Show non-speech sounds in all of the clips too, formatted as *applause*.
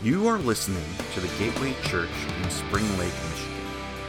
You are listening to the Gateway Church in Spring Lake, Michigan.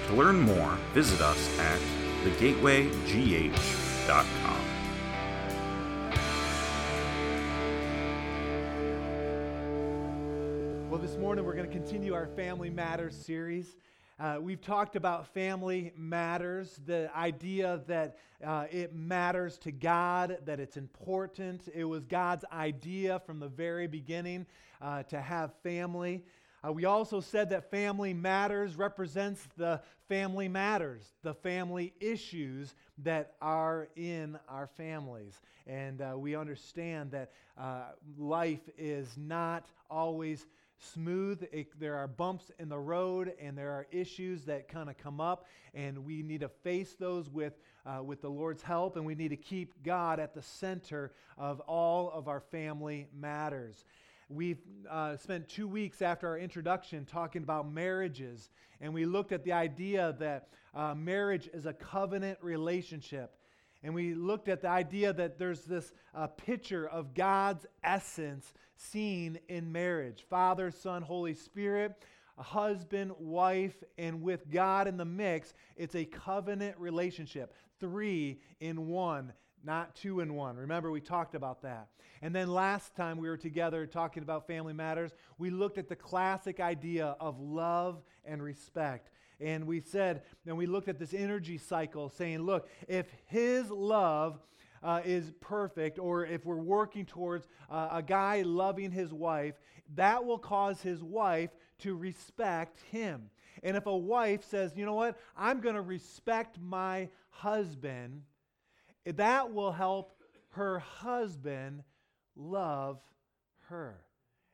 To learn more, visit us at thegatewaygh.com. Well, this morning we're going to continue our Family Matters series. Uh, we've talked about family matters, the idea that uh, it matters to God, that it's important. It was God's idea from the very beginning uh, to have family. Uh, we also said that family matters represents the family matters, the family issues that are in our families. And uh, we understand that uh, life is not always smooth. It, there are bumps in the road, and there are issues that kind of come up, and we need to face those with, uh, with the Lord's help, and we need to keep God at the center of all of our family matters. We've uh, spent two weeks after our introduction talking about marriages, and we looked at the idea that uh, marriage is a covenant relationship. And we looked at the idea that there's this uh, picture of God's essence seen in marriage Father, Son, Holy Spirit, husband, wife, and with God in the mix, it's a covenant relationship. Three in one, not two in one. Remember, we talked about that. And then last time we were together talking about family matters, we looked at the classic idea of love and respect. And we said, and we looked at this energy cycle saying, look, if His love uh, is perfect, or if we're working towards uh, a guy loving his wife, that will cause his wife to respect him. And if a wife says, you know what, I'm going to respect my husband, that will help her husband love her.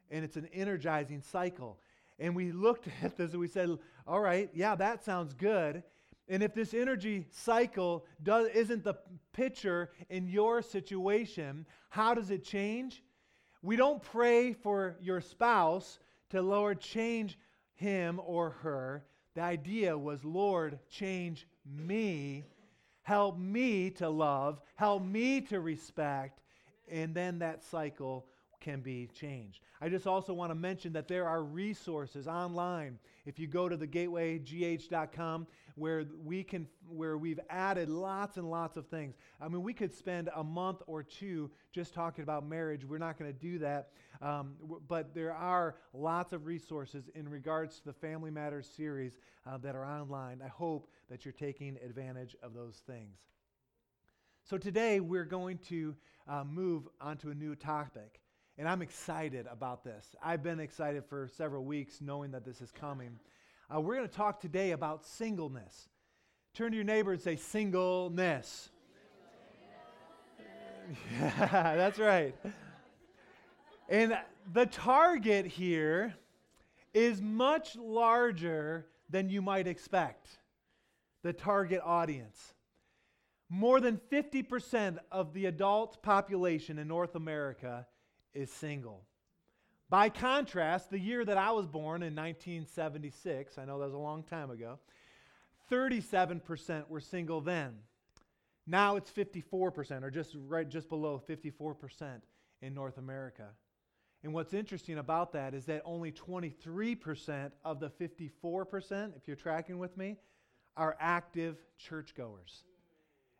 And it's an energizing cycle. And we looked *laughs* at this and we said, all right, yeah, that sounds good. And if this energy cycle does, isn't the picture in your situation, how does it change? We don't pray for your spouse to, Lord, change him or her. The idea was, Lord, change me. Help me to love. Help me to respect. And then that cycle can be changed. I just also want to mention that there are resources online. If you go to the gatewaygh.com, where we can where we've added lots and lots of things. I mean, we could spend a month or two just talking about marriage. We're not going to do that, um, w- but there are lots of resources in regards to the Family Matters series uh, that are online. I hope that you're taking advantage of those things. So today we're going to uh, move on to a new topic. And I'm excited about this. I've been excited for several weeks knowing that this is coming. Uh, we're going to talk today about singleness. Turn to your neighbor and say, singleness. yeah, *laughs* that's right. And the target here is much larger than you might expect. The target audience. More than 50% of the adult population in North America is single. By contrast, the year that I was born in 1976, I know that was a long time ago, 37% were single then. Now it's 54%, or just right just below 54% in North America. And what's interesting about that is that only 23% of the 54%, if you're tracking with me, are active churchgoers.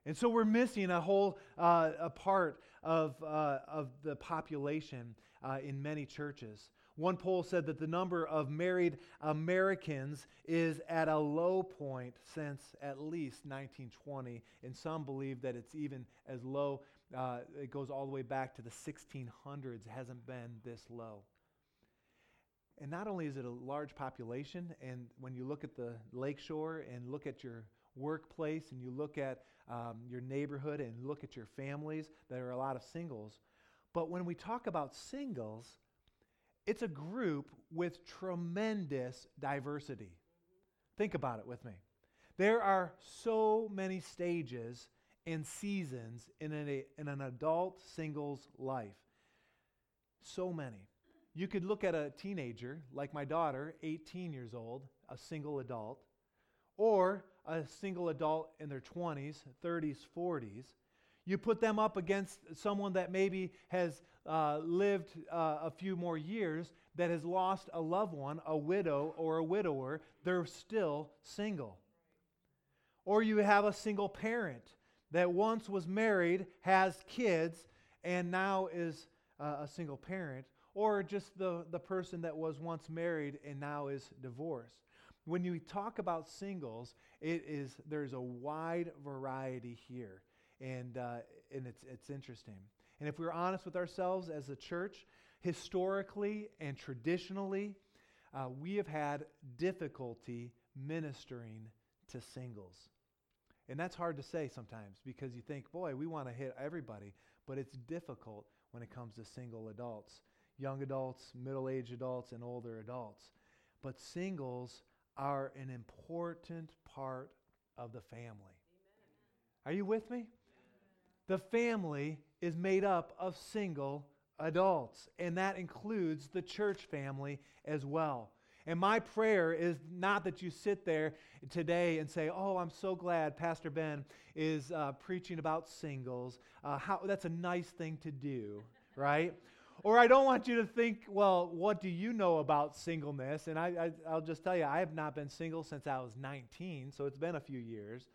And so we're missing a whole uh, a part of, uh, of the population uh, in many churches. One poll said that the number of married Americans is at a low point since at least 1920, and some believe that it's even as low, uh, it goes all the way back to the 1600s, it hasn't been this low. And not only is it a large population, and when you look at the lakeshore and look at your workplace and you look at um, your neighborhood and look at your families, there are a lot of singles. But when we talk about singles, it's a group with tremendous diversity. Think about it with me. There are so many stages and seasons in in an adult single's life. So many. You could look at a teenager, like my daughter, 18 years old, a single adult, or a single adult in their 20s, 30s, 40s. You put them up against someone that maybe has uh, lived uh, a few more years, that has lost a loved one, a widow or a widower, they're still single. Or you have a single parent that once was married, has kids, and now is uh, a single parent. Or just the, the person that was once married and now is divorced. When you talk about singles, it is there's a wide variety here, and uh, and it's it's interesting. And if we're honest with ourselves as a church, historically and traditionally, uh, we have had difficulty ministering to singles. And that's hard to say sometimes because you think, boy, we want to hit everybody, but it's difficult when it comes to single adults, young adults, middle aged adults, and older adults. But singles are an important part of the family. Amen. Are you with me? Amen. The family is made up of single adults, and that includes the church family as well. And my prayer is not that you sit there today and say, Oh, I'm so glad Pastor Ben is uh, preaching about singles. Uh, how, that's a nice thing to do, right? Or I don't want you to think, well, what do you know about singleness? And I, I, will just tell you, I have not been single since I was 19, so it's been a few years.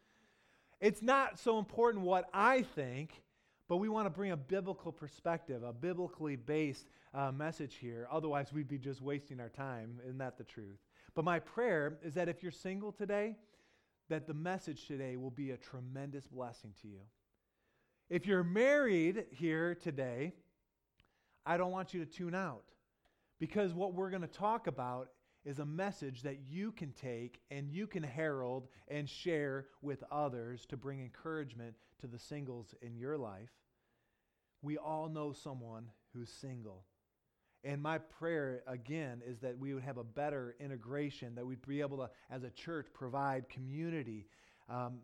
It's not so important what I think, but we want to bring a biblical perspective, a biblically based uh, message here. Otherwise, we'd be just wasting our time. Isn't that the truth? But my prayer is that if you're single today, that the message today will be a tremendous blessing to you. If you're married here today, I don't want you to tune out because what we're going to talk about is a message that you can take and you can herald and share with others to bring encouragement to the singles in your life. We all know someone who's single. And my prayer, again, is that we would have a better integration, that we'd be able to, as a church, provide community, um,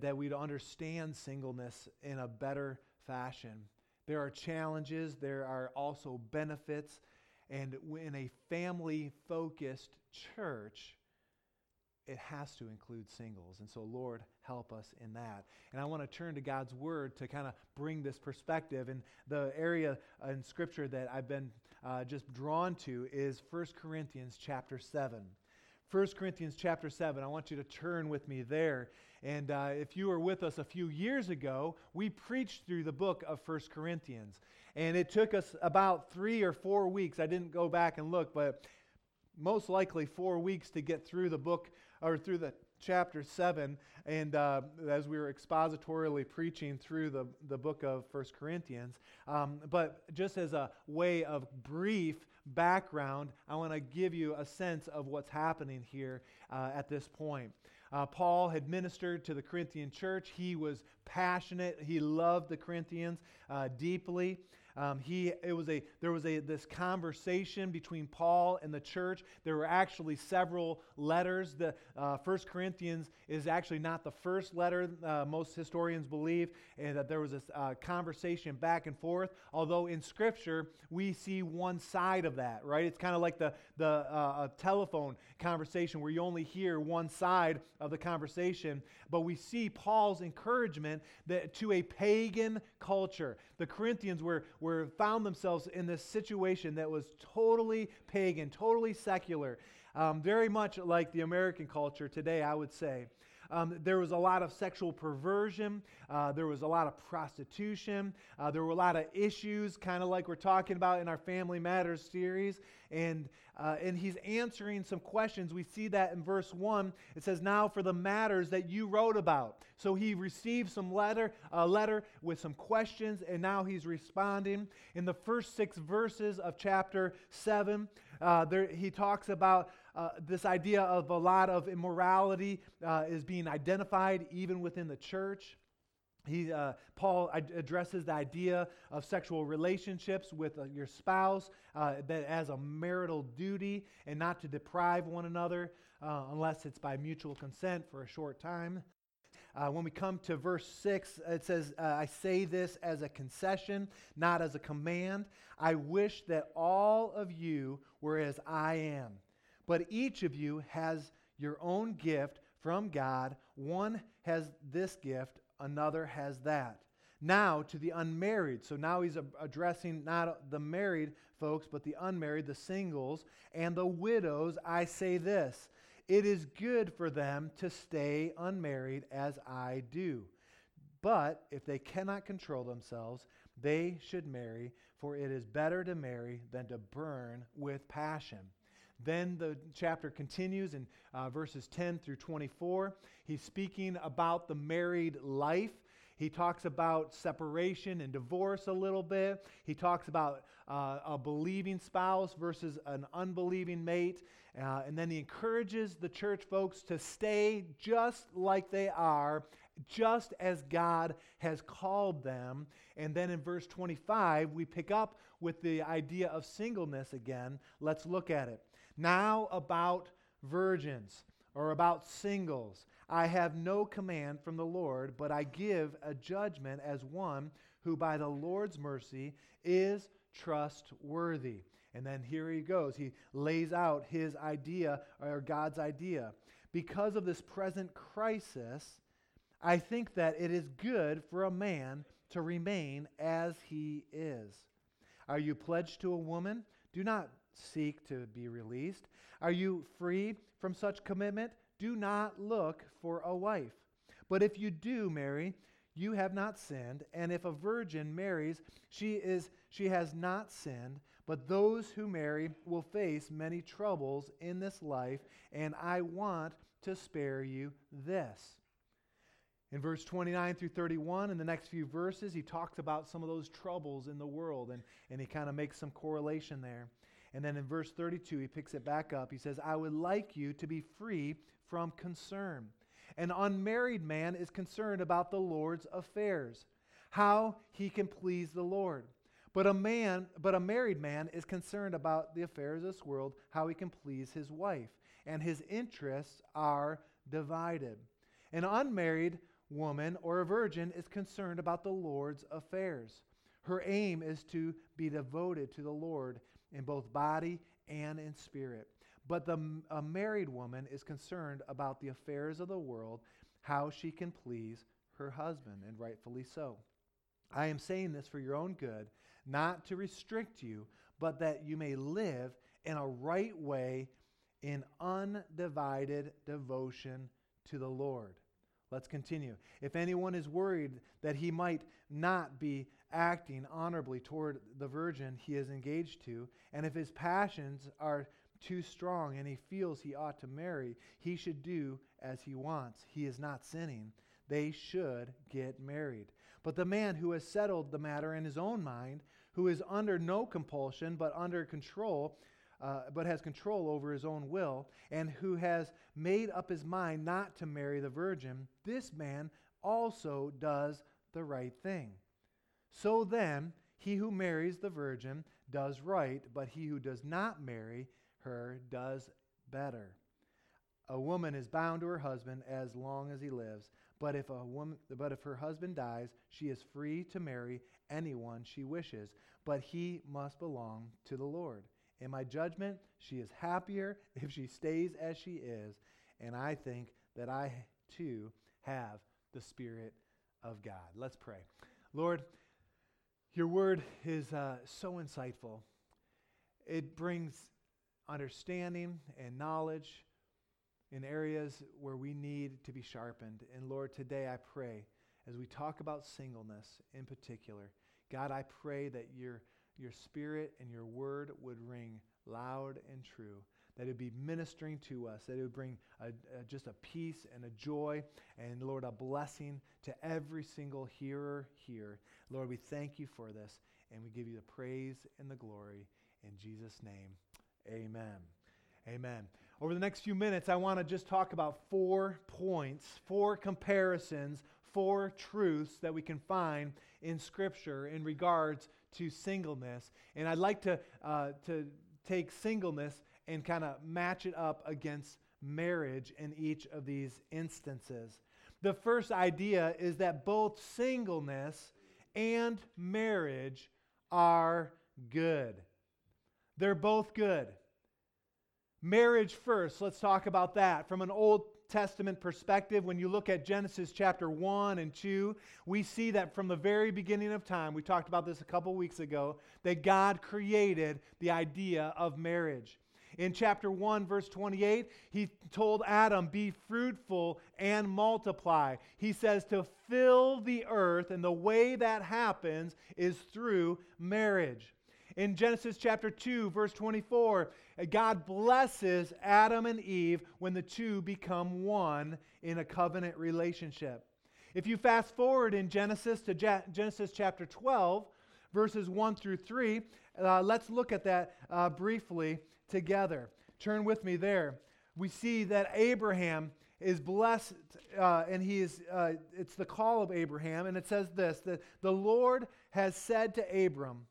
that we'd understand singleness in a better fashion. There are challenges, there are also benefits. And in a family focused church, it has to include singles. And so, Lord, help us in that. And I want to turn to God's Word to kind of bring this perspective. And the area in Scripture that I've been uh, just drawn to is 1 Corinthians chapter 7. 1 Corinthians chapter 7. I want you to turn with me there. And uh, if you were with us a few years ago, we preached through the book of 1 Corinthians. And it took us about three or four weeks. I didn't go back and look, but most likely four weeks to get through the book or through the chapter 7 and uh, as we were expositorily preaching through the, the book of First corinthians um, but just as a way of brief background i want to give you a sense of what's happening here uh, at this point uh, Paul had ministered to the Corinthian church. He was passionate. He loved the Corinthians uh, deeply. Um, he, it was a, there was a, this conversation between Paul and the church. There were actually several letters. The uh, First Corinthians is actually not the first letter, uh, most historians believe, and that there was this uh, conversation back and forth. Although in Scripture, we see one side of that, right? It's kind of like the, the uh, telephone conversation where you only hear one side of the conversation. But we see Paul's encouragement that, to a pagan culture. The Corinthians were, were found themselves in this situation that was totally pagan, totally secular, um, very much like the American culture today, I would say. Um, there was a lot of sexual perversion. Uh, there was a lot of prostitution. Uh, there were a lot of issues, kind of like we're talking about in our Family Matters series. And, uh, and he's answering some questions. We see that in verse 1. It says, Now for the matters that you wrote about. So he received some letter, a letter with some questions, and now he's responding. In the first six verses of chapter 7, uh, there, he talks about uh, this idea of a lot of immorality uh, is being identified even within the church. He, uh, Paul addresses the idea of sexual relationships with uh, your spouse uh, that as a marital duty and not to deprive one another uh, unless it's by mutual consent for a short time. Uh, when we come to verse 6, it says, I say this as a concession, not as a command. I wish that all of you were as I am but each of you has your own gift from God. One has this gift, another has that. Now to the unmarried. So now he's addressing not the married folks, but the unmarried, the singles, and the widows. I say this it is good for them to stay unmarried as I do. But if they cannot control themselves, they should marry, for it is better to marry than to burn with passion. Then the chapter continues in uh, verses 10 through 24. He's speaking about the married life. He talks about separation and divorce a little bit. He talks about uh, a believing spouse versus an unbelieving mate. Uh, and then he encourages the church folks to stay just like they are, just as God has called them. And then in verse 25, we pick up with the idea of singleness again. Let's look at it. Now, about virgins or about singles. I have no command from the Lord, but I give a judgment as one who by the Lord's mercy is trustworthy. And then here he goes. He lays out his idea, or God's idea. Because of this present crisis, I think that it is good for a man to remain as he is. Are you pledged to a woman? Do not seek to be released. Are you free from such commitment? Do not look for a wife. But if you do marry, you have not sinned, and if a virgin marries, she is she has not sinned, but those who marry will face many troubles in this life, and I want to spare you this. In verse 29 through 31, in the next few verses, he talks about some of those troubles in the world, and, and he kind of makes some correlation there. And then in verse 32, he picks it back up. He says, I would like you to be free from concern. An unmarried man is concerned about the Lord's affairs, how he can please the Lord. But a man, but a married man is concerned about the affairs of this world, how he can please his wife, and his interests are divided. An unmarried woman or a virgin is concerned about the Lord's affairs. Her aim is to be devoted to the Lord in both body and in spirit. But the, a married woman is concerned about the affairs of the world, how she can please her husband, and rightfully so. I am saying this for your own good, not to restrict you, but that you may live in a right way in undivided devotion to the Lord. Let's continue. If anyone is worried that he might not be acting honorably toward the virgin he is engaged to, and if his passions are too strong and he feels he ought to marry, he should do as he wants. He is not sinning. They should get married. But the man who has settled the matter in his own mind, who is under no compulsion but under control, uh, but has control over his own will, and who has made up his mind not to marry the virgin, this man also does the right thing. So then, he who marries the virgin does right, but he who does not marry her does better. A woman is bound to her husband as long as he lives, but if a woman but if her husband dies, she is free to marry anyone she wishes, but he must belong to the Lord. In my judgment, she is happier *laughs* if she stays as she is, and I think that I too have the spirit of God. Let's pray. Lord, your word is uh, so insightful. It brings understanding and knowledge in areas where we need to be sharpened. And Lord, today I pray, as we talk about singleness in particular, God, I pray that your, your spirit and your word would ring loud and true, that it would be ministering to us, that it would bring a, a, just a peace and a joy, and Lord, a blessing to every single hearer here. Lord, we thank you for this, and we give you the praise and the glory in Jesus' name. Amen. Amen. Over the next few minutes, I want to just talk about four points, four comparisons, four truths that we can find in Scripture in regards to singleness. And I'd like to, uh, to take singleness and kind of match it up against marriage in each of these instances. The first idea is that both singleness and marriage are good. They're both good. Marriage first, let's talk about that. From an Old Testament perspective, when you look at Genesis chapter 1 and 2, we see that from the very beginning of time, we talked about this a couple weeks ago, that God created the idea of marriage. In chapter 1, verse 28, he told Adam, Be fruitful and multiply. He says to fill the earth, and the way that happens is through marriage. In Genesis chapter 2, verse 24, God blesses Adam and Eve when the two become one in a covenant relationship. If you fast forward in Genesis to Genesis chapter 12, verses 1 through 3, uh, let's look at that uh, briefly together. Turn with me there. We see that Abraham is blessed, uh, and he is, uh, it's the call of Abraham, and it says this that the Lord has said to Abram,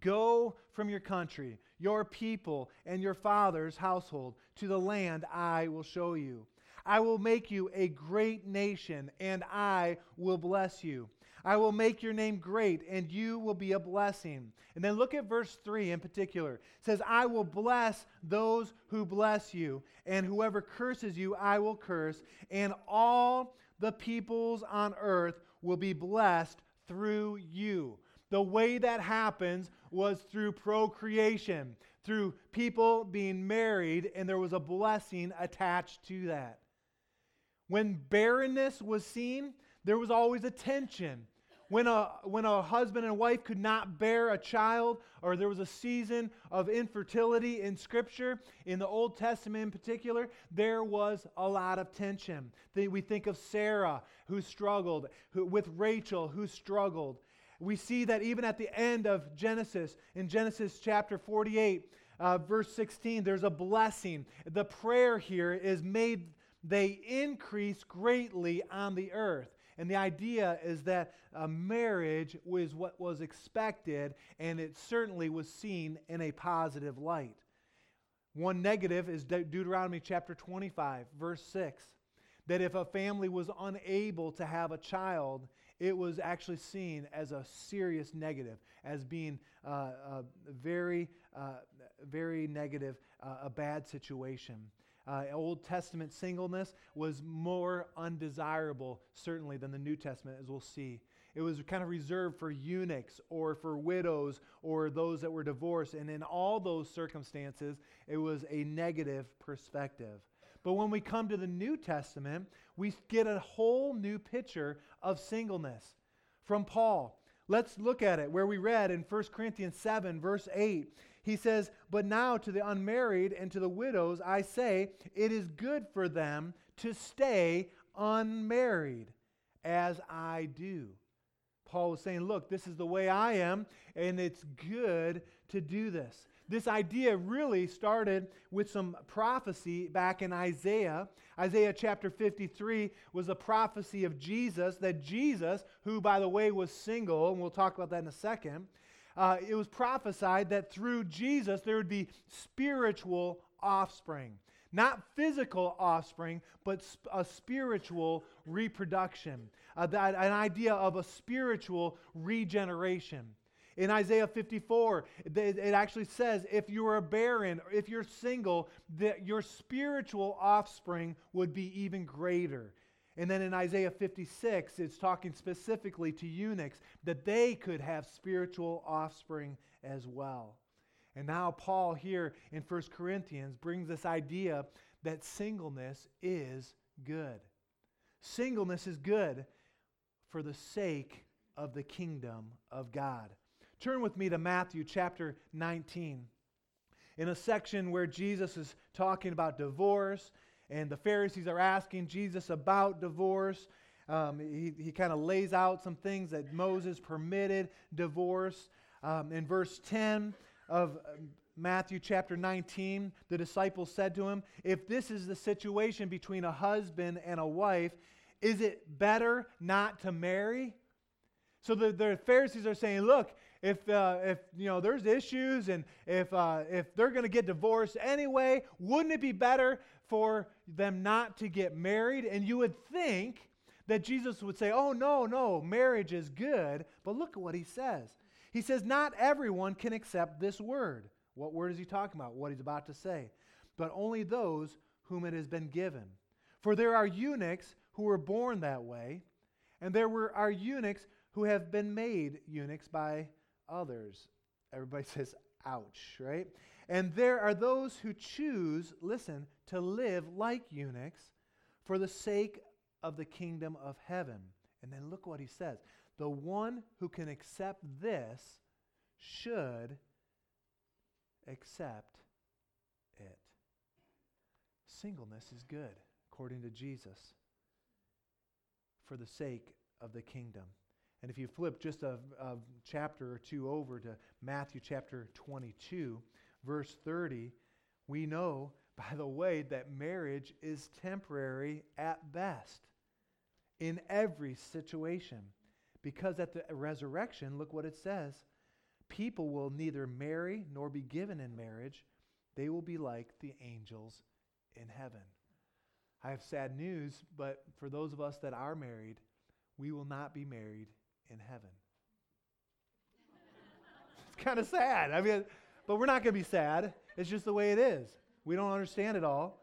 Go from your country, your people, and your father's household to the land I will show you. I will make you a great nation, and I will bless you. I will make your name great, and you will be a blessing. And then look at verse 3 in particular. It says, I will bless those who bless you, and whoever curses you, I will curse, and all the peoples on earth will be blessed through you. The way that happens was through procreation, through people being married, and there was a blessing attached to that. When barrenness was seen, there was always a tension. When a, when a husband and wife could not bear a child, or there was a season of infertility in Scripture, in the Old Testament in particular, there was a lot of tension. We think of Sarah, who struggled, who, with Rachel, who struggled we see that even at the end of Genesis, in Genesis chapter 48, uh, verse 16, there's a blessing. The prayer here is made, they increase greatly on the earth. And the idea is that a marriage was what was expected, and it certainly was seen in a positive light. One negative is De- Deuteronomy chapter 25, verse 6, that if a family was unable to have a child, it was actually seen as a serious negative, as being uh, a very, uh, very negative, uh, a bad situation. Uh, Old Testament singleness was more undesirable, certainly, than the New Testament, as we'll see. It was kind of reserved for eunuchs or for widows or those that were divorced. And in all those circumstances, it was a negative perspective. But when we come to the New Testament, we get a whole new picture of singleness from Paul. Let's look at it where we read in 1 Corinthians 7, verse 8. He says, But now to the unmarried and to the widows I say, it is good for them to stay unmarried, as I do. Paul was saying, Look, this is the way I am, and it's good to do this. This idea really started with some prophecy back in Isaiah. Isaiah chapter 53 was a prophecy of Jesus, that Jesus, who, by the way, was single, and we'll talk about that in a second, uh, it was prophesied that through Jesus there would be spiritual offspring. Not physical offspring, but a spiritual reproduction. Uh, that, an idea of a spiritual regeneration. In Isaiah 54, it actually says if you are a barren, if you're single, that your spiritual offspring would be even greater. And then in Isaiah 56, it's talking specifically to eunuchs that they could have spiritual offspring as well. And now, Paul here in 1 Corinthians brings this idea that singleness is good. Singleness is good for the sake of the kingdom of God. Turn with me to Matthew chapter 19. In a section where Jesus is talking about divorce, and the Pharisees are asking Jesus about divorce. Um, he he kind of lays out some things that Moses permitted divorce. Um, in verse 10 of um, Matthew chapter 19, the disciples said to him, If this is the situation between a husband and a wife, is it better not to marry? So the, the Pharisees are saying, Look, if, uh, if you know, there's issues and if, uh, if they're going to get divorced anyway, wouldn't it be better for them not to get married? And you would think that Jesus would say, oh, no, no, marriage is good. But look at what he says. He says, not everyone can accept this word. What word is he talking about? What he's about to say. But only those whom it has been given. For there are eunuchs who were born that way, and there were, are eunuchs who have been made eunuchs by others. Everybody *laughs* says, ouch, right? And there are those who choose, listen, to live like eunuchs for the sake of the kingdom of heaven. And then look what he says. The one who can accept this should accept it. Singleness is good, according to Jesus, for the sake of the kingdom. And if you flip just a, a, chapter or two over to Matthew chapter 22, verse 30, we know, by the way, that marriage is temporary at best in every situation. Because at the resurrection, look what it says people will neither marry nor be given in marriage, they will be like the angels in heaven. I have sad news, but for those of us that are married, we will not be married in heaven. *laughs* it's kind of sad. I mean, but we're not going to be sad. It's just the way it is. We don't understand it all.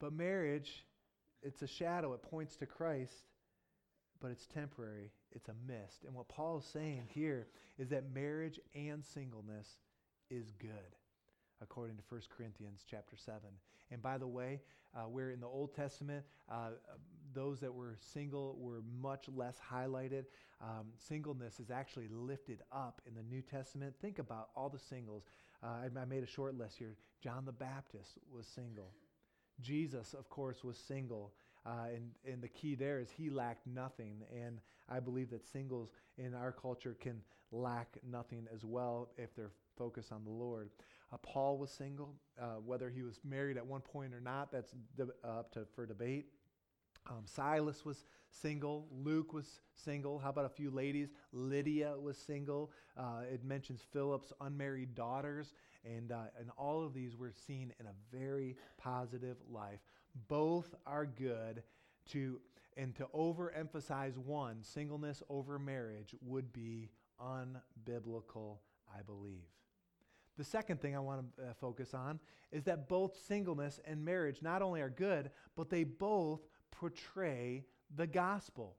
But marriage, it's a shadow. It points to Christ, but it's temporary. It's a mist. And what Paul is saying here is that marriage and singleness is good, according to 1 Corinthians chapter 7. And by the way, uh, where in the Old Testament, uh, those that were single were much less highlighted. Um, singleness is actually lifted up in the New Testament. Think about all the singles. Uh, I, I, made a short list here. John the Baptist was single. Jesus, of course, was single. Uh, and, and the key there is he lacked nothing. And I believe that singles in our culture can lack nothing as well if they're focused on the Lord. Uh, Paul was single. Uh, whether he was married at one point or not, that's de- up to, for debate. Um, Silas was single. Luke was single. How about a few ladies? Lydia was single. Uh, it mentions Philip's unmarried daughters. And, uh, and all of these were seen in a very positive life. Both are good to, and to overemphasize one, singleness over marriage, would be unbiblical, I believe. The second thing I want to uh, focus on is that both singleness and marriage not only are good, but they both portray the gospel.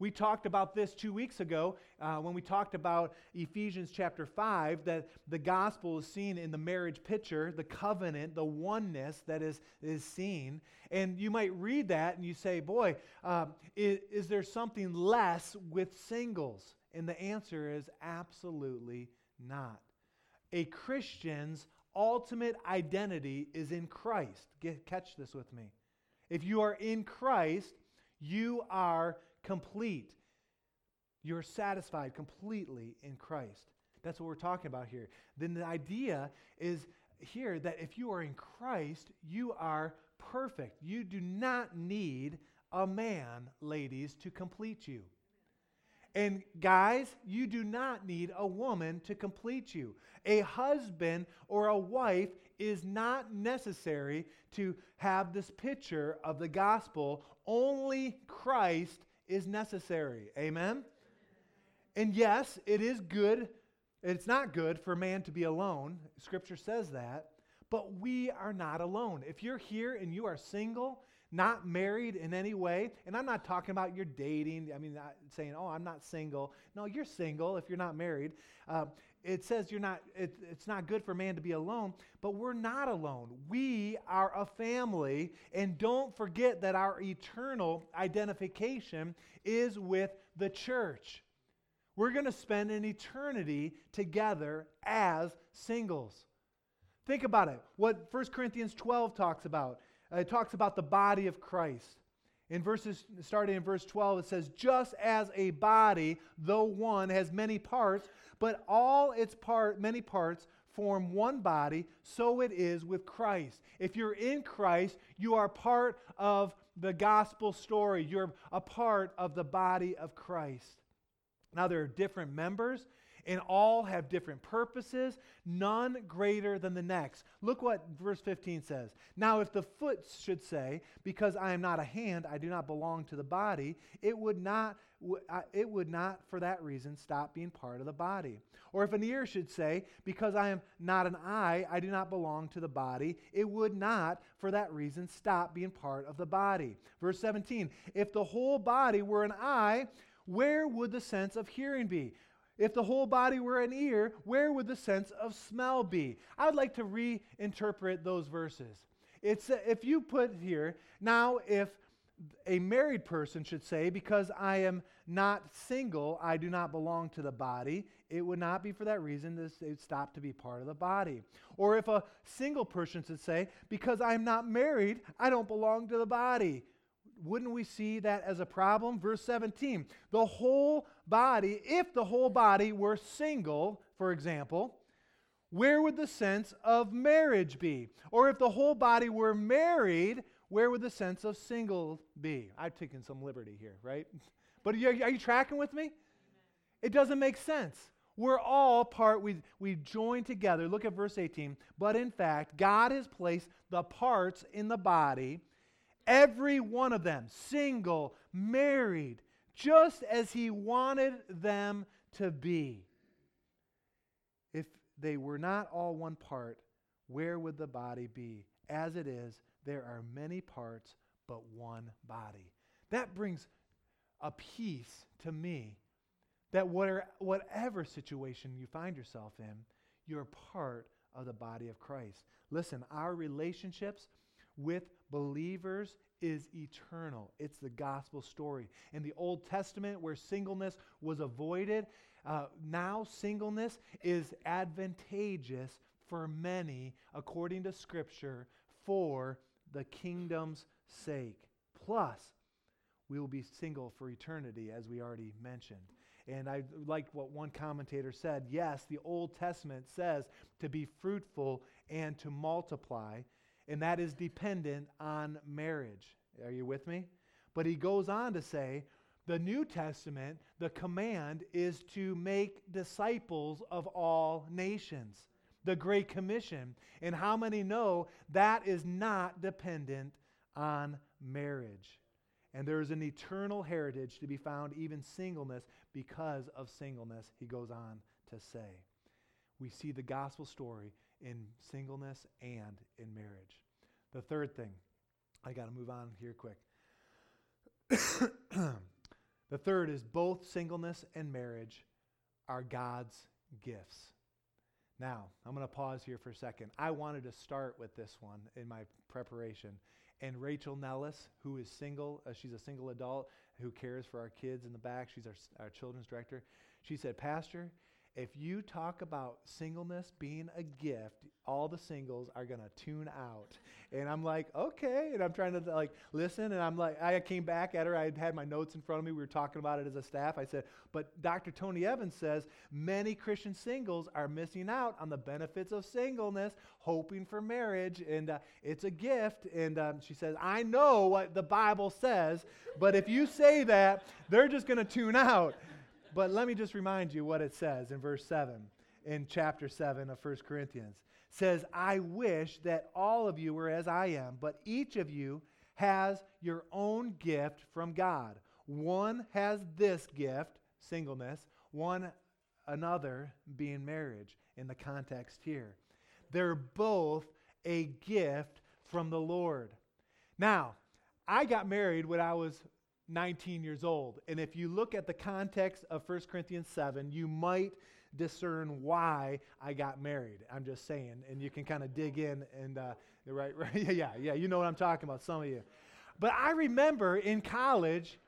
We talked about this two weeks ago uh, when we talked about Ephesians chapter 5 that the gospel is seen in the marriage picture, the covenant, the oneness that is, is seen. And you might read that and you say, Boy, uh, is, is there something less with singles? And the answer is absolutely not. A Christian's ultimate identity is in Christ. Get, catch this with me. If you are in Christ, you are complete. You're satisfied completely in Christ. That's what we're talking about here. Then the idea is here that if you are in Christ, you are perfect. You do not need a man, ladies, to complete you. And guys, you do not need a woman to complete you. A husband or a wife is not necessary to have this picture of the gospel. Only Christ is necessary. Amen? And yes, it is good. It's not good for man to be alone. Scripture says that. But we are not alone. If you're here and you are single, not married in any way, and I'm not talking about you're dating, I mean, saying, oh, I'm not single. No, you're single if you're not married. Uh, it says you're not, it, it's not good for man to be alone, but we're not alone. We are a family, and don't forget that our eternal identification is with the church. We're going to spend an eternity together as singles. Think about it. What 1 Corinthians 12 talks about. Uh, it talks about the body of Christ. In verses starting in verse 12 it says just as a body though one has many parts but all its part many parts form one body so it is with Christ. If you're in Christ you are part of the gospel story. You're a part of the body of Christ. Now there are different members and all have different purposes, none greater than the next. Look what verse 15 says. Now, if the foot should say, Because I am not a hand, I do not belong to the body, it would not, uh, it would not for that reason stop being part of the body. Or if an ear should say, Because I am not an eye, I do not belong to the body, it would not for that reason stop being part of the body. Verse 17 If the whole body were an eye, where would the sense of hearing be? If the whole body were an ear, where would the sense of smell be? I would like to reinterpret those verses. It's uh, if you put here, now if a married person should say, Because I am not single, I do not belong to the body, it would not be for that reason that they stop to be part of the body. Or if a single person should say, Because I am not married, I don't belong to the body, wouldn't we see that as a problem? Verse 17 the whole body, if the whole body were single, for example, where would the sense of marriage be? Or if the whole body were married, where would the sense of single be? I've taken some liberty here, right? *laughs* But are you, are you tracking with me? It doesn't make sense. We're all part, we, we join together. Look at verse 18. But in fact, God has placed the parts in the body Every one of them, single, married, just as he wanted them to be. If they were not all one part, where would the body be? As it is, there are many parts, but one body. That brings a peace to me that whatever situation you find yourself in, you're part of the body of Christ. Listen, our relationships with believers is eternal. It's the gospel story. In the Old Testament, where singleness was avoided, uh, now singleness is advantageous for many, according to Scripture, for the kingdom's sake. Plus, we will be single for eternity, as we already mentioned. And I like what one commentator said. Yes, the Old Testament says to be fruitful and to multiply and that is dependent on marriage. Are you with me? But he goes on to say, the New Testament, the command is to make disciples of all nations. The Great Commission. And how many know that is not dependent on marriage? And there is an eternal heritage to be found, even singleness, because of singleness, he goes on to say. We see the gospel story in singleness and in marriage. The third thing, I got to move on here quick. *coughs* the third is both singleness and marriage are God's gifts. Now, I'm going to pause here for a second. I wanted to start with this one in my preparation. And Rachel Nellis, who is single, uh, she's a single adult who cares for our kids in the back. She's our, our children's director. She said, Pastor, if you talk about singleness being a gift, all the singles are going to tune out. And I'm like, okay. And I'm trying to like listen. And I'm like, I came back at her. I had my notes in front of me. We were talking about it as a staff. I said, but Dr. Tony Evans says many Christian singles are missing out on the benefits of singleness, hoping for marriage. And uh, it's a gift. And um, she says, I know what the Bible says, but if you say that, they're just going to tune out. But let me just remind you what it says in verse 7 in chapter 7 of 1 Corinthians. It says, I wish that all of you were as I am, but each of you has your own gift from God. One has this gift, singleness, one another being marriage in the context here. They're both a gift from the Lord. Now, I got married when I was 19 years old. And if you look at the context of 1 Corinthians 7, you might discern why I got married. I'm just saying. And you can kind of dig in and, uh, *laughs* right, right, *laughs* yeah, yeah, you know what I'm talking about, some of you. But I remember in college,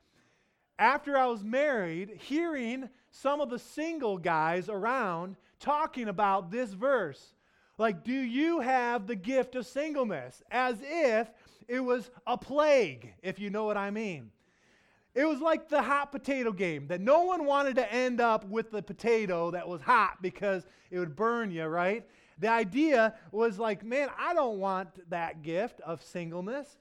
after I was married, hearing some of the single guys around talking about this verse. Like, do you have the gift of singleness? As if it was a plague, if you know what I mean. It was like the hot potato game that no one wanted to end up with the potato that was hot because it would burn you, right? The idea was like, man, I don't want that gift of singleness.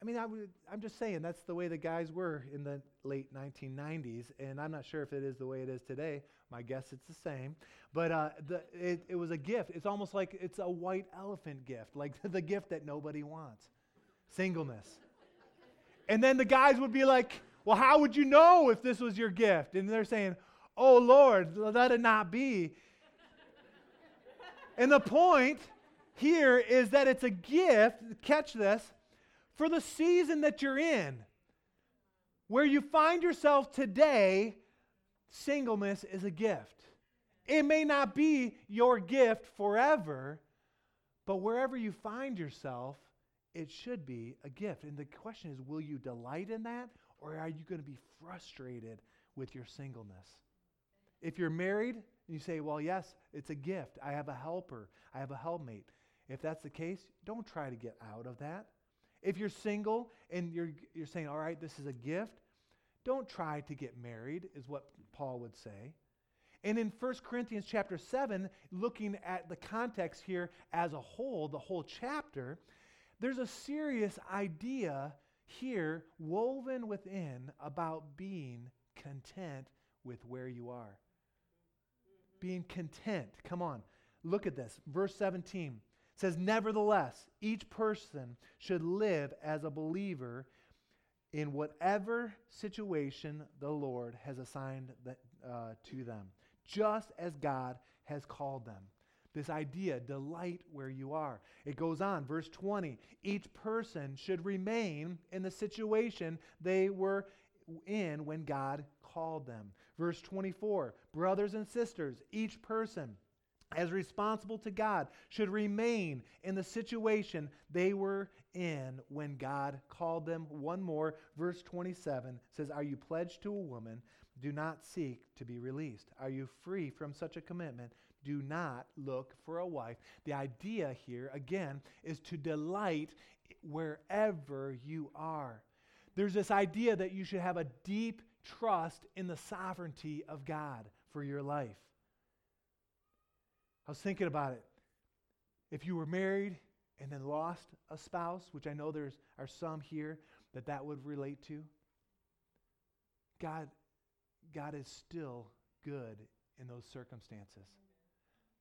I mean, I would, I'm just saying that's the way the guys were in the late 1990s, and I'm not sure if it is the way it is today. My guess it's the same. But uh, the, it, it was a gift. It's almost like it's a white elephant gift, like *laughs* the gift that nobody wants singleness. and then the guys would be like, Well, how would you know if this was your gift? And they're saying, Oh, Lord, let it not be. and the point here is that it's a gift, catch this for the season that you're in. Where you find yourself today, singleness is a gift. It may not be your gift forever, but wherever you find yourself, it should be a gift. And the question is will you delight in that, or are you going to be frustrated with your singleness? If you're married, and you say, well, yes, it's a gift. I have a helper, I have a helpmate. If that's the case, don't try to get out of that. If you're single and you're, you're saying, all right, this is a gift, don't try to get married, is what Paul would say. And in 1 Corinthians chapter 7, looking at the context here as a whole, the whole chapter, there's a serious idea here woven within about being content with where you are. Being content. Come on, look at this. Verse 17 says, Nevertheless, each person should live as a believer in whatever situation the Lord has assigned uh, to them, just as God has called them. This idea, delight where you are. It goes on, verse 20. Each person should remain in the situation they were in when God called them. Verse 24. Brothers and sisters, each person as responsible to God, should remain in the situation they were in when God called them. One more, verse 27 says, Are you pledged to a woman? Do not seek to be released. Are you free from such a commitment? Do not look for a wife. The idea here, again, is to delight wherever you are. There's this idea that you should have a deep trust in the sovereignty of God for your life. I was thinking about it. If you were married and then lost a spouse, which I know there's are some here that that would relate to, God, God is still good in those circumstances.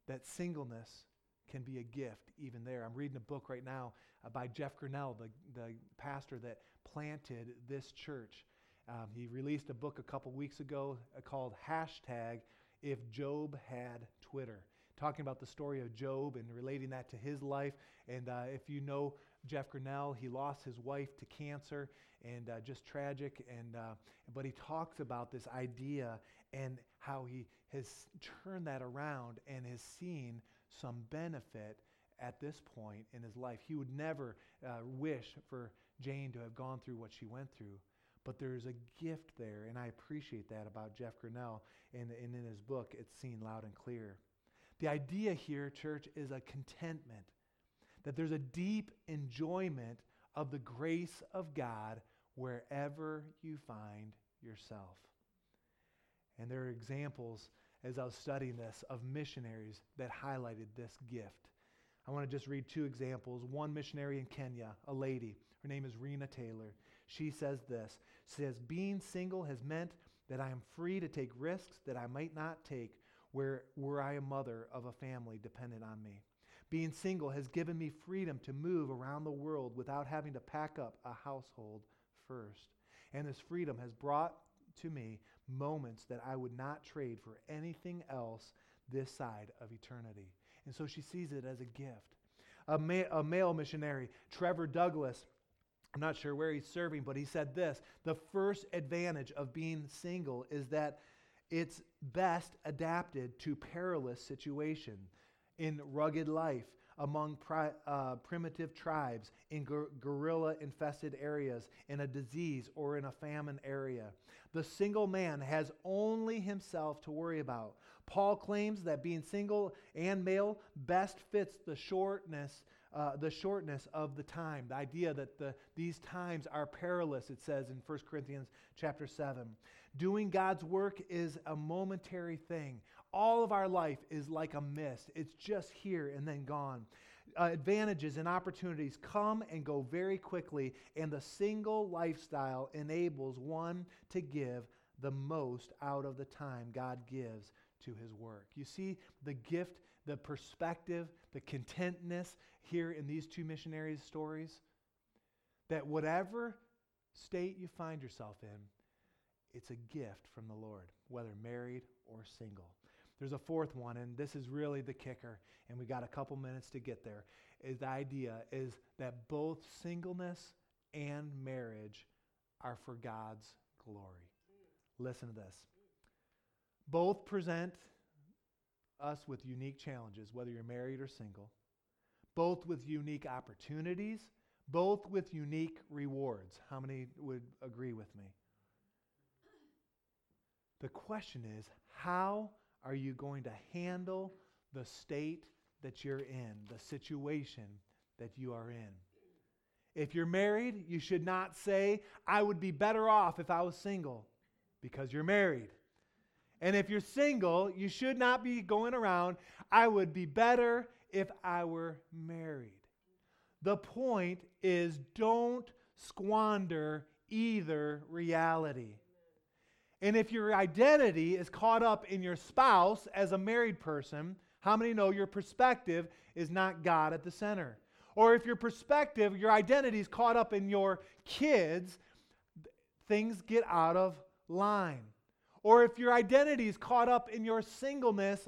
That singleness can be a gift even there. I'm reading a book right now uh, by Jeff Grinnell, the, the pastor that planted this church. Um, he released a book a couple weeks ago uh, called Hashtag If Job Had Twitter talking about the story of Job and relating that to his life. And uh, if you know Jeff Grinnell, he lost his wife to cancer and uh, just tragic. And uh, but he talks about this idea and how he has turned that around and has seen some benefit at this point in his life. He would never uh, wish for Jane to have gone through what she went through. But there's a gift there, and I appreciate that about Jeff Grinnell. And, and in his book, it's seen loud and clear. The idea here, church, is a contentment, that there's a deep enjoyment of the grace of God wherever you find yourself. And there are examples, as I was studying this, of missionaries that highlighted this gift. I want to just read two examples. One missionary in Kenya, a lady. Her name is Rena Taylor. She says this says, Being single has meant that I am free to take risks that I might not take where were I a mother of a family dependent on me. Being single has given me freedom to move around the world without having to pack up a household first. And this freedom has brought to me moments that I would not trade for anything else this side of eternity. And so she sees it as a gift. A, ma- a male missionary, Trevor Douglas, I'm not sure where he's serving, but he said this The first advantage of being single is that it's best adapted to perilous situation in rugged life among pri- uh, primitive tribes in gu- guerrilla infested areas in a disease or in a famine area. The single man has only himself to worry about. Paul claims that being single and male best fits the shortness uh, the shortness of the time the idea that the, these times are perilous it says in 1 corinthians chapter 7 Doing God's work is a momentary thing. All of our life is like a mist, it's just here and then gone. uh, advantages and opportunities come and go very quickly, and the single lifestyle enables one to give the most out of the time God gives to his work. You see the gift, the perspective, the contentness here in these two missionaries' stories? That whatever state you find yourself in, it's a gift from the Lord, whether married or single. There's a fourth one, and this is really the kicker, and we got a couple minutes to get there. Is the idea is that both singleness and marriage are for God's glory. Listen to this. Both present us with unique challenges, whether you're married or single, both with unique opportunities, both with unique rewards. How many would agree with me? The question is how are you going to handle the state that you're in, the situation that you are in? If you're married, you should not say, I would be better off if I was single, because you're married. And if you're single, you should not be going around, I would be better if I were married. The point is don't squander either reality. And if your identity is caught up in your spouse as a married person, how many know your perspective is not God at the center? Or if your perspective, your identity is caught up in your kids, things get out of line. Or if your identity is caught up in your singleness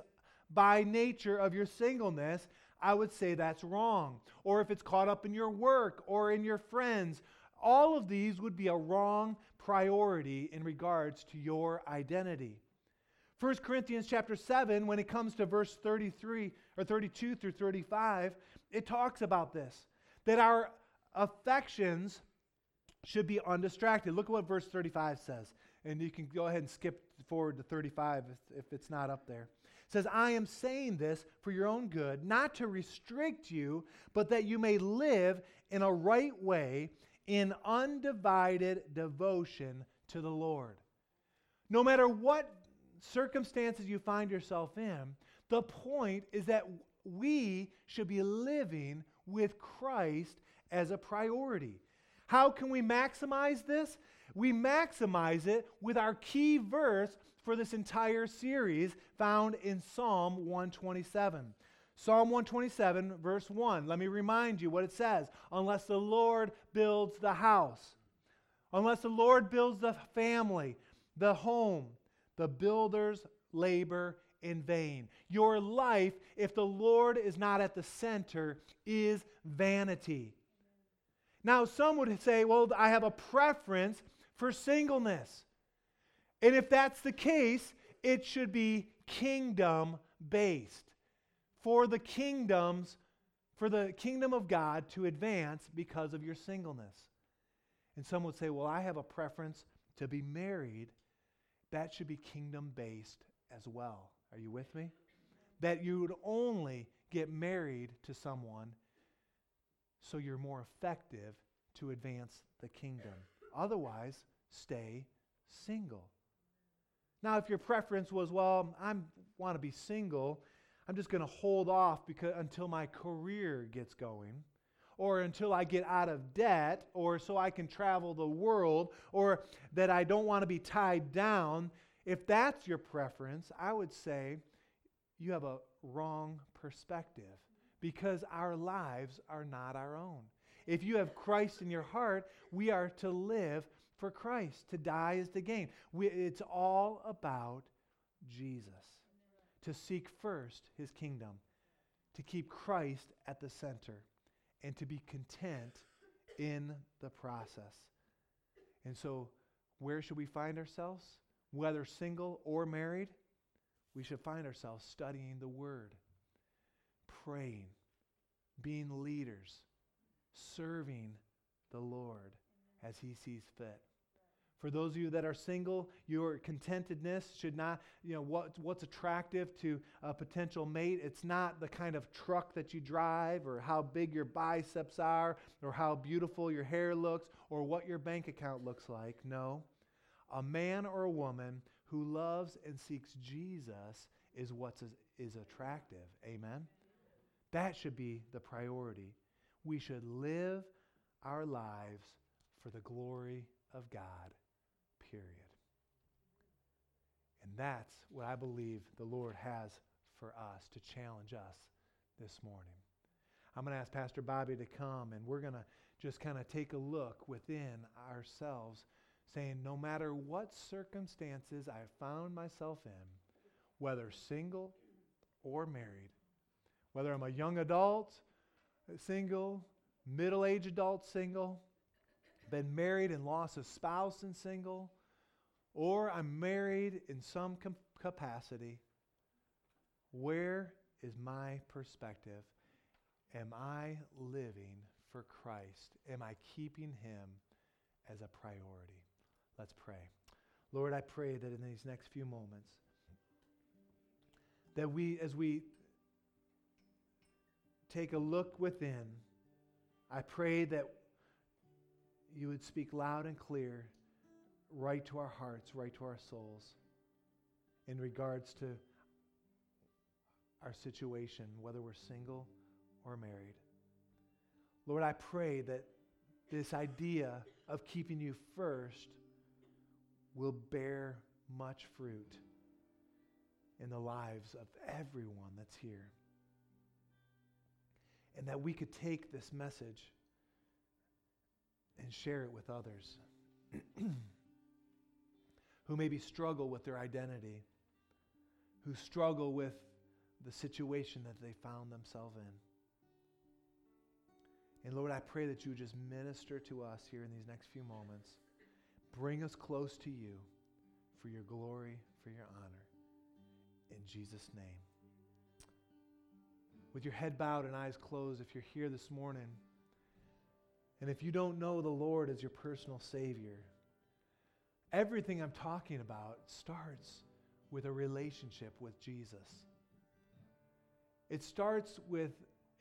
by nature of your singleness, I would say that's wrong. Or if it's caught up in your work or in your friends, all of these would be a wrong priority in regards to your identity. 1 Corinthians chapter 7 when it comes to verse 33 or 32 through 35, it talks about this that our affections should be undistracted. Look at what verse 35 says. And you can go ahead and skip forward to 35 if, if it's not up there. It says, I am saying this for your own good, not to restrict you, but that you may live in a right way in undivided devotion to the Lord. No matter what circumstances you find yourself in, the point is that we should be living with Christ as a priority. How can we maximize this? We maximize it with our key verse for this entire series found in Psalm 127. Psalm 127, verse 1. Let me remind you what it says. Unless the Lord builds the house, unless the Lord builds the family, the home, the builders labor in vain. Your life, if the Lord is not at the center, is vanity. Now, some would say, well, I have a preference for singleness. And if that's the case, it should be kingdom based. For the kingdoms, for the kingdom of God to advance because of your singleness. And some would say, well, I have a preference to be married. That should be kingdom based as well. Are you with me? That you would only get married to someone so you're more effective to advance the kingdom. Otherwise, stay single. Now, if your preference was, well, I want to be single, I'm just going to hold off because, until my career gets going, or until I get out of debt, or so I can travel the world, or that I don't want to be tied down, if that's your preference, I would say you have a wrong perspective because our lives are not our own. If you have Christ in your heart, we are to live for Christ. To die is to gain. We, it's all about Jesus. To seek first his kingdom, to keep Christ at the center, and to be content in the process. And so, where should we find ourselves? Whether single or married, we should find ourselves studying the Word, praying, being leaders, serving the Lord as He sees fit. For those of you that are single, your contentedness should not, you know, what, what's attractive to a potential mate. It's not the kind of truck that you drive or how big your biceps are or how beautiful your hair looks or what your bank account looks like. No. A man or a woman who loves and seeks Jesus is what is, is attractive. Amen? That should be the priority. We should live our lives for the glory of God, period. And that's what I believe the Lord has for us to challenge us this morning. I'm going to ask Pastor Bobby to come, and we're going to just kind of take a look within ourselves, saying, no matter what circumstances I found myself in, whether single or married, whether I'm a young adult, single, middle aged adult, single, been married and lost a spouse and single, or I'm married in some com- capacity, where is my perspective? Am I living for Christ? Am I keeping Him as a priority? Let's pray. Lord, I pray that in these next few moments, that we, as we take a look within, I pray that you would speak loud and clear right to our hearts, right to our souls in regards to our situation, whether we're single or married. Lord, I pray that this idea of keeping you first will bear much fruit in the lives of everyone that's here. And that we could take this message and share it with others *clears throat* who maybe struggle with their identity, who struggle with the situation that they found themselves in. And Lord, I pray that you just minister to us here in these next few moments. Bring us close to you for your glory, for your honor. In Jesus' name. With your head bowed and eyes closed, if you're here this morning, and if you don't know the Lord as your personal Savior, everything I'm talking about starts with a relationship with Jesus. It starts with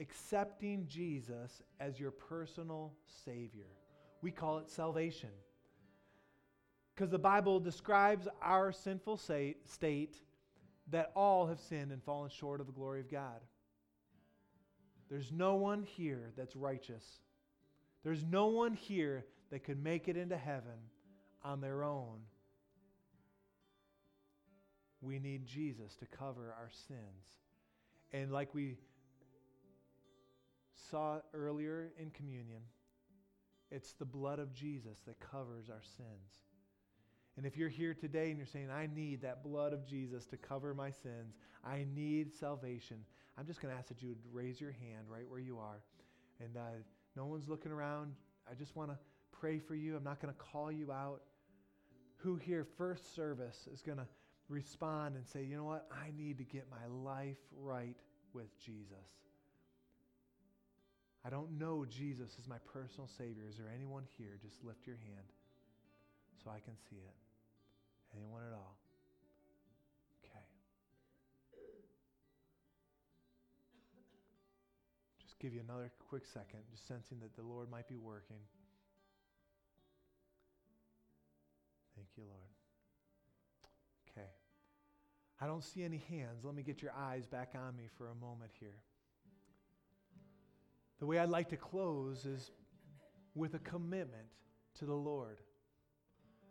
accepting Jesus as your personal Savior. We call it salvation. Because the Bible describes our sinful state that all have sinned and fallen short of the glory of God. There's no one here that's righteous. There's no one here that could make it into heaven on their own. We need Jesus to cover our sins. And like we saw earlier in communion, it's the blood of Jesus that covers our sins. And if you're here today and you're saying, I need that blood of Jesus to cover my sins, I need salvation, I'm just going to ask that you would raise your hand right where you are. And uh, no one's looking around. I just want to pray for you. I'm not going to call you out. Who here, first service, is going to respond and say, you know what? I need to get my life right with Jesus. I don't know Jesus as my personal Savior. Is there anyone here? Just lift your hand so I can see it. Anyone at all? Okay. Just give you another quick second, just sensing that the Lord might be working. Thank you, Lord. Okay. I don't see any hands. Let me get your eyes back on me for a moment here. The way I'd like to close is with a commitment to the Lord.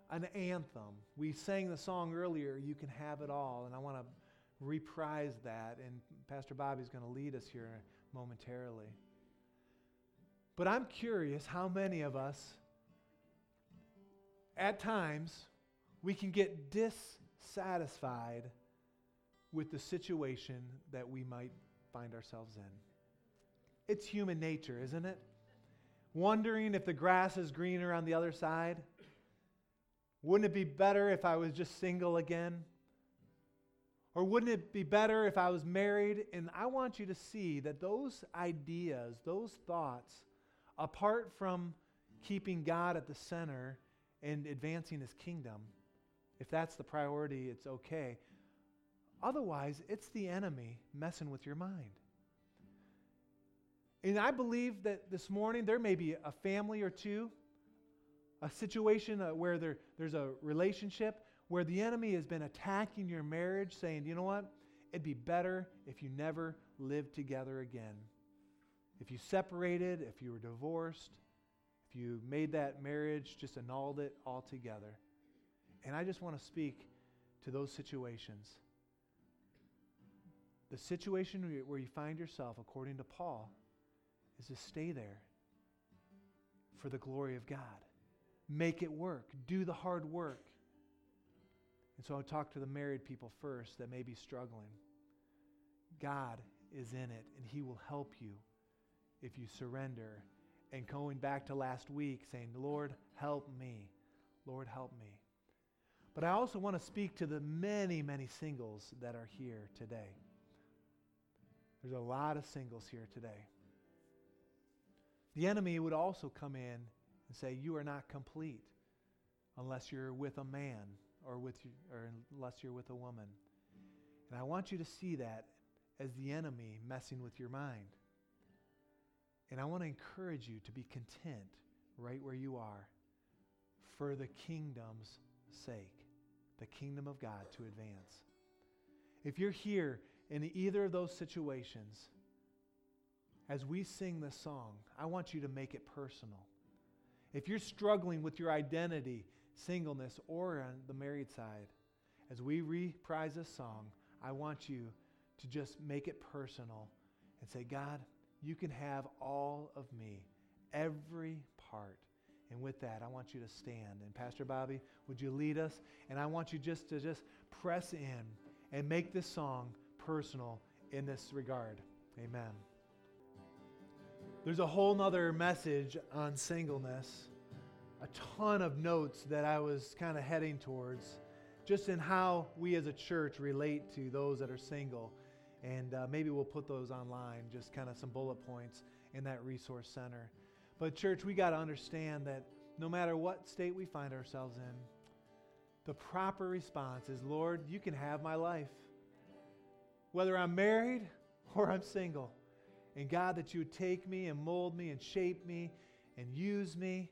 An anthem. We sang the song earlier, You Can Have It All, and I want to reprise that, and Pastor Bobby's going to lead us here momentarily. But I'm curious how many of us, at times, we can get dissatisfied with the situation that we might find ourselves in. It's human nature, isn't it? Wondering if the grass is greener on the other side. Wouldn't it be better if I was just single again? Or wouldn't it be better if I was married? And I want you to see that those ideas, those thoughts, apart from keeping God at the center and advancing his kingdom, if that's the priority, it's okay. Otherwise, it's the enemy messing with your mind. And I believe that this morning there may be a family or two, a situation uh, where there, there's a relationship where the enemy has been attacking your marriage, saying, you know what? It'd be better if you never lived together again. If you separated, if you were divorced, if you made that marriage, just annulled it altogether. And I just want to speak to those situations. The situation where you find yourself, according to Paul, is to stay there for the glory of God. Make it work. Do the hard work. And so I'll talk to the married people first that may be struggling. God is in it, and He will help you if you surrender. And going back to last week, saying, Lord, help me. Lord, help me. But I also want to speak to the many, many singles that are here today. There's a lot of singles here today. The enemy would also come in and say, You are not complete unless you're with a man or, with or unless you're with a woman. And I want you to see that as the enemy messing with your mind. And I want to encourage you to be content right where you are for the kingdom's sake, the kingdom of God to advance. If you're here in either of those situations, as we sing this song, I want you to make it personal. If you're struggling with your identity, singleness, or on the married side, as we reprise this song, I want you to just make it personal and say, God, you can have all of me, every part. And with that, I want you to stand. And Pastor Bobby, would you lead us? And I want you just to just press in and make this song personal in this regard. Amen. There's a whole nother message on singleness, a ton of notes that I was kind of heading towards, just in how we as a church relate to those that are single. And uh, maybe we'll put those online, just kind of some bullet points in that resource center. But, church, we got to understand that no matter what state we find ourselves in, the proper response is Lord, you can have my life. Whether I'm married *laughs* or I'm single. And God, that you would take me and mold me and shape me and use me.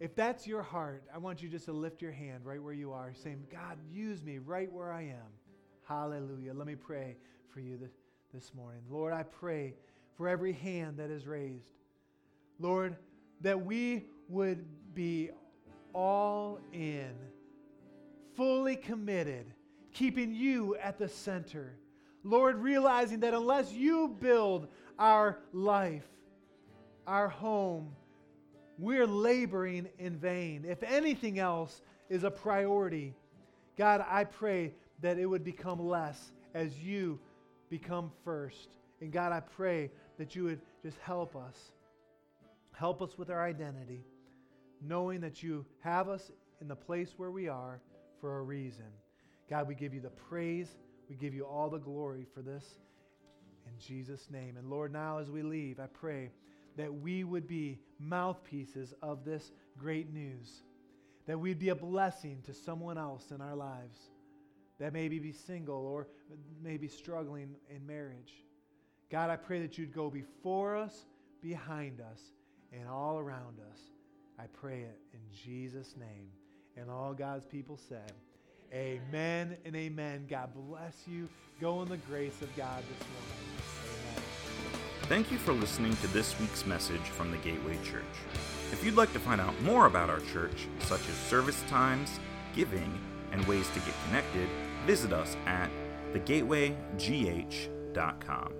If that's your heart, I want you just to lift your hand right where you are, saying, God, use me right where I am. Hallelujah. Let me pray for you this, morning. Lord, I pray for every hand that is raised. Lord, that we would be all in, fully committed, keeping you at the center. Lord, realizing that unless you build our life, our home, we're laboring in vain. If anything else is a priority, God, I pray that it would become less as you become first. And God, I pray that you would just help us. Help us with our identity, knowing that you have us in the place where we are for a reason. God, we give you the praise we give you all the glory for this in Jesus' name. And Lord, now as we leave, I pray that we would be mouthpieces of this great news, that we'd be a blessing to someone else in our lives that maybe be single or maybe struggling in marriage. God, I pray that you'd go before us, behind us, and all around us. I pray it in Jesus' name. And all God's people said, Amen and amen. God bless you. Go in the grace of God this morning. Amen. Thank you for listening to this week's message from the Gateway Church. If you'd like to find out more about our church, such as service times, giving, and ways to get connected, visit us at thegatewaygh.com.